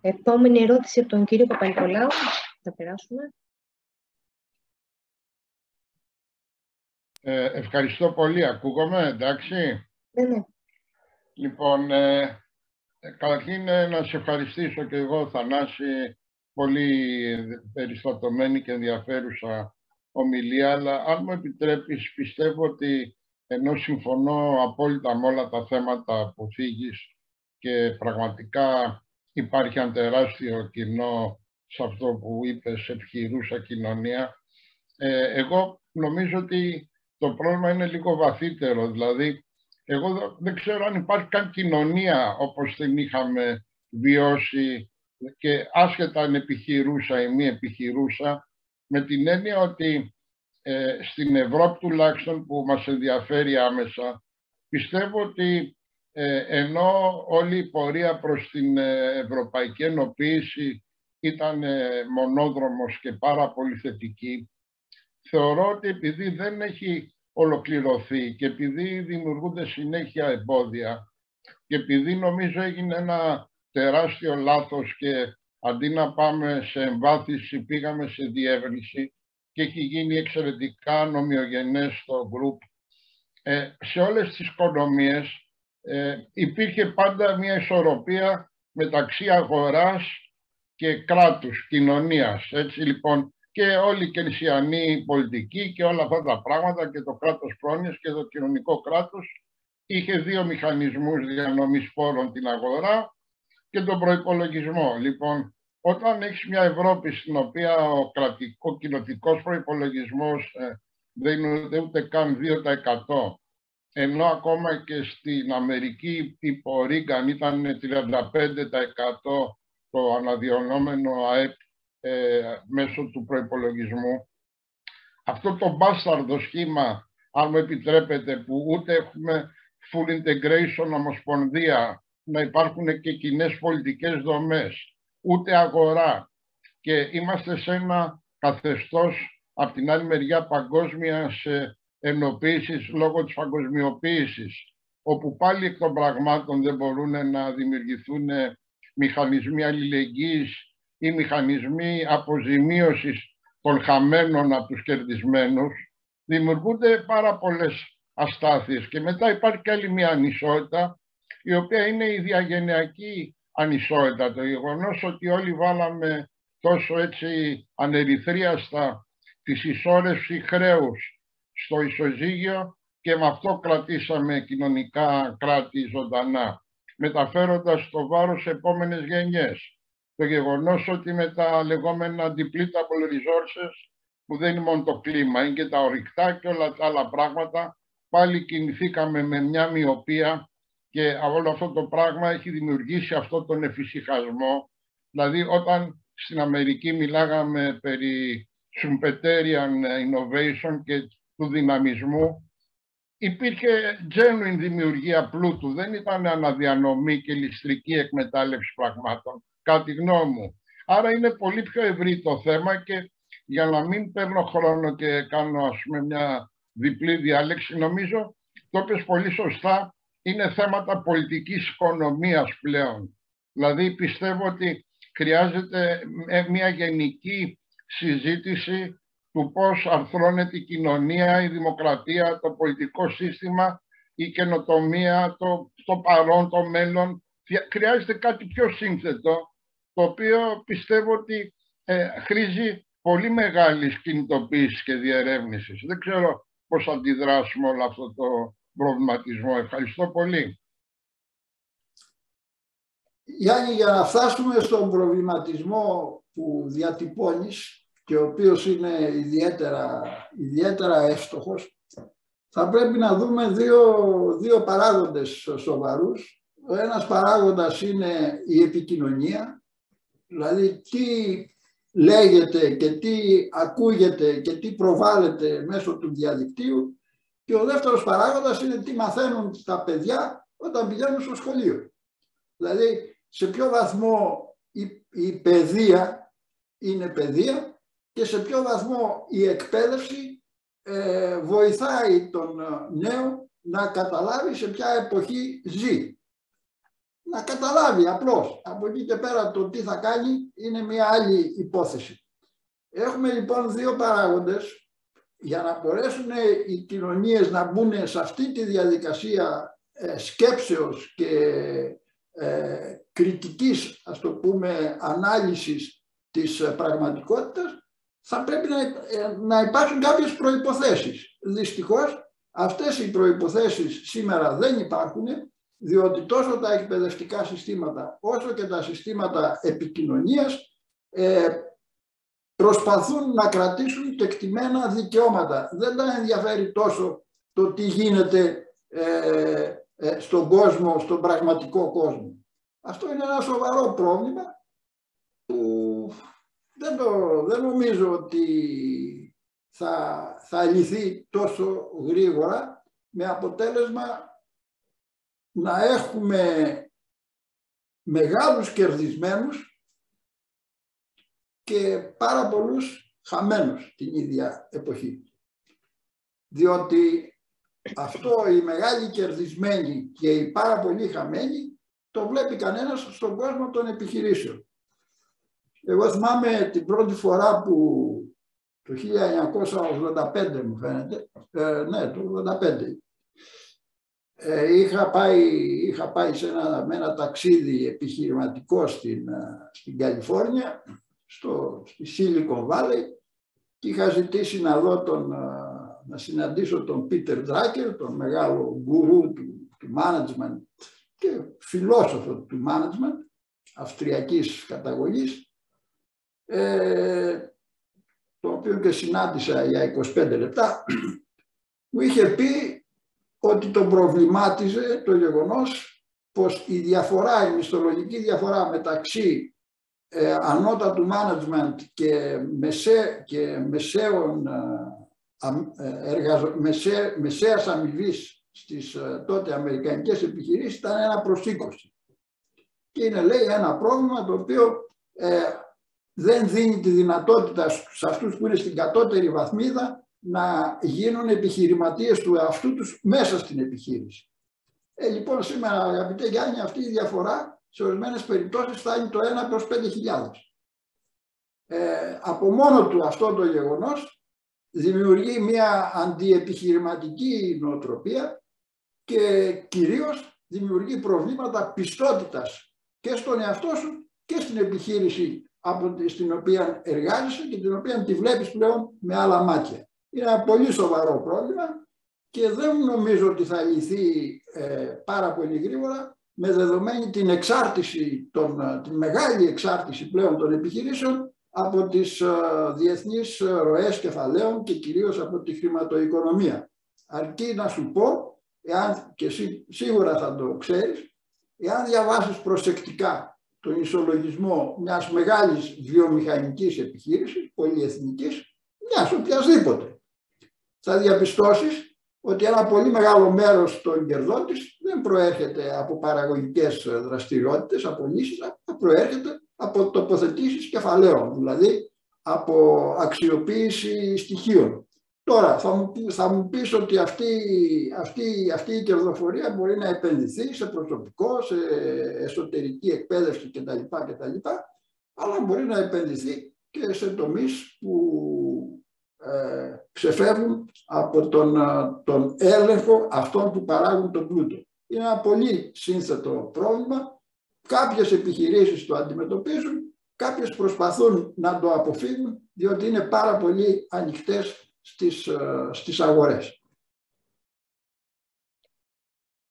Επόμενη ερώτηση από τον κύριο Παπαϊκολάου. Θα περάσουμε. Ε, ευχαριστώ πολύ. Ακούγομαι, εντάξει; Ναι, ναι. Λοιπόν, ε, ε καταρχήν ε, να σε ευχαριστήσω και εγώ, Θανάση, πολύ περιστατωμένη και ενδιαφέρουσα ομιλία, αλλά αν μου επιτρέπεις, πιστεύω ότι ενώ συμφωνώ απόλυτα με όλα τα θέματα που φύγεις και πραγματικά υπάρχει ένα τεράστιο κοινό σε αυτό που είπες, ευχηρούσα κοινωνία, ε, εγώ νομίζω ότι το πρόβλημα είναι λίγο βαθύτερο. Δηλαδή, εγώ δεν ξέρω αν υπάρχει καν κοινωνία όπως την είχαμε βιώσει και άσχετα αν επιχειρούσα ή μη επιχειρούσα, με την έννοια ότι ε, στην Ευρώπη τουλάχιστον που μας ενδιαφέρει άμεσα, πιστεύω ότι ε, ενώ όλη η πορεία προς την ε, ευρωπαϊκή ενοποίηση ήταν ε, μονόδρομος και πάρα πολύ θετική, θεωρώ ότι επειδή δεν έχει ολοκληρωθεί και επειδή δημιουργούνται συνέχεια εμπόδια και επειδή νομίζω έγινε ένα τεράστιο λάθος και αντί να πάμε σε εμβάθυνση πήγαμε σε διεύρυνση και έχει γίνει εξαιρετικά νομιογενές στο group. Ε, σε όλες τις οικονομίες ε, υπήρχε πάντα μια ισορροπία μεταξύ αγοράς και κράτους, κοινωνίας. Έτσι λοιπόν και όλη η κενσιανή πολιτική και όλα αυτά τα πράγματα και το κράτος πρόνοιας και το κοινωνικό κράτος είχε δύο μηχανισμούς διανομής φόρων την αγορά και τον προϋπολογισμό. Λοιπόν, όταν έχεις μια Ευρώπη στην οποία ο κρατικό κοινοτικός προϋπολογισμός ε, δεν είναι ούτε καν 2% ενώ ακόμα και στην Αμερική υπό Ρίγκαν ήταν 35% το αναδιονόμενο ΑΕΠ ε, μέσω του προϋπολογισμού. Αυτό το μπάσταρδο σχήμα, αν μου επιτρέπετε, που ούτε έχουμε full integration ομοσπονδία, να υπάρχουν και κοινές πολιτικές δομές, ούτε αγορά. Και είμαστε σε ένα καθεστώς, από την άλλη μεριά, παγκόσμιας ενοποίησης λόγω της παγκοσμιοποίησης, όπου πάλι εκ των πραγμάτων δεν μπορούν να δημιουργηθούν μηχανισμοί αλληλεγγύης ή μηχανισμοί αποζημίωσης των χαμένων από τους κερδισμένους, δημιουργούνται πάρα πολλές αστάθειες. Και μετά υπάρχει και άλλη μια ανισότητα, η οποία είναι η διαγενειακή ανισότητα. Το γεγονός ότι όλοι βάλαμε τόσο έτσι ανερυθρίαστα τη συσσόρευση χρέους στο ισοζύγιο και με αυτό κρατήσαμε κοινωνικά κράτη ζωντανά, μεταφέροντας το βάρος σε επόμενες γενιές το γεγονός ότι με τα λεγόμενα depletable resources που δεν είναι μόνο το κλίμα, είναι και τα ορυκτά και όλα τα άλλα πράγματα, πάλι κινηθήκαμε με μια μοιοπία και όλο αυτό το πράγμα έχει δημιουργήσει αυτό τον εφησυχασμό. Δηλαδή όταν στην Αμερική μιλάγαμε περί Schumpeterian innovation και του δυναμισμού, υπήρχε genuine δημιουργία πλούτου, δεν ήταν αναδιανομή και ληστρική εκμετάλλευση πραγμάτων κατά τη γνώμη μου. Άρα είναι πολύ πιο ευρύ το θέμα και για να μην παίρνω χρόνο και κάνω ας πούμε μια διπλή διάλεξη, νομίζω το είπες πολύ σωστά, είναι θέματα πολιτικής οικονομίας πλέον. Δηλαδή πιστεύω ότι χρειάζεται μια γενική συζήτηση του πώς αρθρώνεται η κοινωνία, η δημοκρατία, το πολιτικό σύστημα, η καινοτομία, το, το παρόν, το μέλλον. Χρειάζεται κάτι πιο σύνθετο το οποίο πιστεύω ότι ε, χρήζει πολύ μεγάλης κινητοποίησης και διερεύνησης. Δεν ξέρω πώς αντιδράσουμε όλο αυτό το προβληματισμό. Ευχαριστώ πολύ. Γιάννη, για να φτάσουμε στον προβληματισμό που διατυπώνεις και ο οποίος είναι ιδιαίτερα, ιδιαίτερα εύστοχος, θα πρέπει να δούμε δύο, δύο παράγοντες σοβαρούς. Ο ένας παράγοντας είναι η επικοινωνία δηλαδή τι λέγεται και τι ακούγεται και τι προβάλλεται μέσω του διαδικτύου και ο δεύτερος παράγοντας είναι τι μαθαίνουν τα παιδιά όταν πηγαίνουν στο σχολείο. Δηλαδή σε ποιο βαθμό η, η παιδεία είναι παιδεία και σε ποιο βαθμό η εκπαίδευση ε, βοηθάει τον νέο να καταλάβει σε ποια εποχή ζει. να καταλάβει απλώς. Από εκεί και πέρα το τι θα κάνει είναι μια άλλη υπόθεση. Έχουμε λοιπόν δύο παράγοντες για να μπορέσουν οι κοινωνίες να μπουν σε αυτή τη διαδικασία ε, σκέψεως και ε, κριτικής, ας το πούμε, ανάλυσης της πραγματικότητας, θα πρέπει να, ε, να υπάρχουν κάποιες προϋποθέσεις. Δυστυχώς, αυτές οι προϋποθέσεις σήμερα δεν υπάρχουν, διότι τόσο τα εκπαιδευτικά συστήματα, όσο και τα συστήματα επικοινωνίας, ε, προσπαθούν να κρατήσουν τεκτημένα δικαιώματα. Δεν τα ενδιαφέρει τόσο το τι γίνεται ε, ε, στον κόσμο, στον πραγματικό κόσμο. Αυτό είναι ένα σοβαρό πρόβλημα που δεν, το, δεν νομίζω ότι θα, θα λυθεί τόσο γρήγορα με αποτέλεσμα να έχουμε μεγάλους κερδισμένους και πάρα πολλούς χαμένους την ίδια εποχή. Διότι αυτό οι μεγάλοι κερδισμένοι και οι πάρα πολλοί χαμένοι το βλέπει κανένας στον κόσμο των επιχειρήσεων. Εγώ θυμάμαι την πρώτη φορά που το 1985 μου φαίνεται, ε, ναι το 1985, ε, είχα, πάει, είχα πάει σε ένα, με ένα ταξίδι επιχειρηματικό στην, ε, στην Καλιφόρνια, στο, στη Silicon Valley και είχα ζητήσει να δω τον, ε, να συναντήσω τον Πίτερ Ντράκερ, τον μεγάλο γκουρού του, του management και φιλόσοφο του management, αυστριακής καταγωγής, ε, το οποίο και συνάντησα για 25 λεπτά, μου είχε πει ότι τον προβλημάτιζε το γεγονός πως η διαφορά, η μισθολογική διαφορά μεταξύ ε, ανώτατου management και, μεσέ, και μεσαίων ε, ε, εργαζο... μεσαία, μεσαίας αμοιβής στις ε, τότε αμερικανικές επιχειρήσεις ήταν ένα προς 20. Και είναι λέει ένα πρόβλημα το οποίο ε, δεν δίνει τη δυνατότητα σε αυτούς που είναι στην κατώτερη βαθμίδα να γίνουν επιχειρηματίες του εαυτού τους μέσα στην επιχείρηση. Ε, λοιπόν, σήμερα, αγαπητέ Γιάννη, αυτή η διαφορά σε ορισμένες περιπτώσεις φτάνει το 1 προς 5.000. Ε, από μόνο του αυτό το γεγονός δημιουργεί μια αντιεπιχειρηματική νοοτροπία και κυρίως δημιουργεί προβλήματα πιστότητας και στον εαυτό σου και στην επιχείρηση από στην οποία εργάζεσαι και την οποία τη βλέπεις πλέον με άλλα μάτια. Είναι ένα πολύ σοβαρό πρόβλημα και δεν νομίζω ότι θα λυθεί ε, πάρα πολύ γρήγορα με δεδομένη την εξάρτηση, των, την μεγάλη εξάρτηση πλέον των επιχειρήσεων από τις ε, διεθνείς ροές κεφαλαίων και κυρίως από τη χρηματοοικονομία. Αρκεί να σου πω, εάν, και εσύ σίγουρα θα το ξέρεις, εάν διαβάσεις προσεκτικά τον ισολογισμό μιας μεγάλης βιομηχανικής επιχείρησης, πολυεθνικής, μιας οποιασδήποτε, θα διαπιστώσεις ότι ένα πολύ μεγάλο μέρος των κερδών της δεν προέρχεται από παραγωγικές δραστηριότητες, από λύσεις, αλλά προέρχεται από τοποθετήσεις κεφαλαίων, δηλαδή από αξιοποίηση στοιχείων. Τώρα θα μου, θα μου πεις ότι αυτή, αυτή, αυτή η κερδοφορία μπορεί να επενδυθεί σε προσωπικό, σε εσωτερική εκπαίδευση κτλ. κτλ αλλά μπορεί να επενδυθεί και σε τομείς που ε, ξεφεύγουν από τον, τον έλεγχο αυτών που παράγουν τον πλούτο. Είναι ένα πολύ σύνθετο πρόβλημα Κάποιες επιχειρήσεις το αντιμετωπίζουν, κάποιες προσπαθούν να το αποφύγουν, διότι είναι πάρα πολύ ανοιχτές στις, ε, στις αγορές.